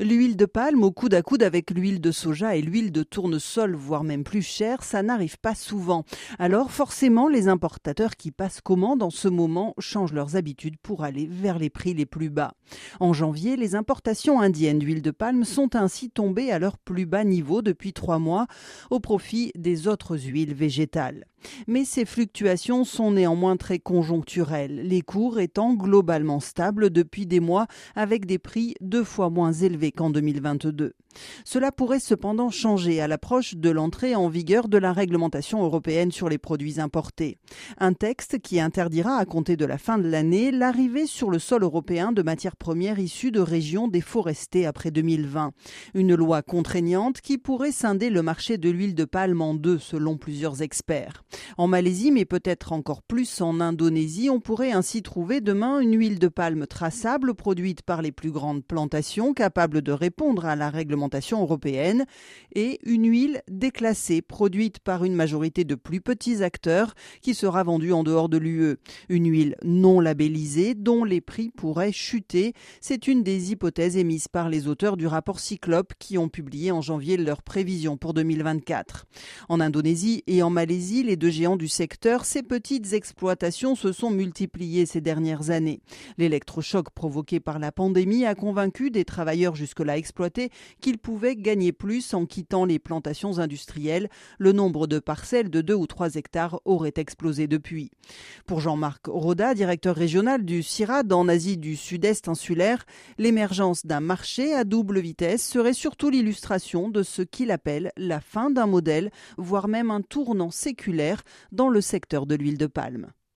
L'huile de palme au coude à coude avec l'huile de soja et l'huile de tournesol, voire même plus cher, ça n'arrive pas souvent. Alors forcément, les importateurs qui passent commande en ce moment changent leurs habitudes pour aller vers les prix les plus bas. En janvier, les importations indiennes d'huile de palme sont ainsi tombées à leur plus bas niveau depuis trois mois au profit des autres huiles végétales. Mais ces fluctuations sont néanmoins très conjoncturelles, les cours étant globalement stables depuis des mois avec des prix deux fois moins élevés qu'en 2022. Cela pourrait cependant changer à l'approche de l'entrée en vigueur de la réglementation européenne sur les produits importés. Un texte qui interdira à compter de la fin de l'année l'arrivée sur le sol européen de matières premières issues de régions déforestées après 2020. Une loi contraignante qui pourrait scinder le marché de l'huile de palme en deux selon plusieurs experts. En Malaisie, mais peut-être encore plus en Indonésie, on pourrait ainsi trouver demain une huile de palme traçable produite par les plus grandes plantations capables de répondre à la réglementation européenne et une huile déclassée produite par une majorité de plus petits acteurs qui sera vendue en dehors de l'UE. Une huile non labellisée dont les prix pourraient chuter. C'est une des hypothèses émises par les auteurs du rapport Cyclope qui ont publié en janvier leurs prévisions pour 2024. En Indonésie et en Malaisie, les deux géants du secteur, ces petites exploitations se sont multipliées ces dernières années. L'électrochoc provoqué par la pandémie a convaincu des travailleurs jusque-là exploités qu'ils pouvaient gagner plus en quittant les plantations industrielles. Le nombre de parcelles de 2 ou 3 hectares aurait explosé depuis. Pour Jean-Marc Roda, directeur régional du CIRAD en Asie du Sud-Est insulaire, l'émergence d'un marché à double vitesse serait surtout l'illustration de ce qu'il appelle la fin d'un modèle, voire même un tournant séculaire dans le secteur de l'huile de palme.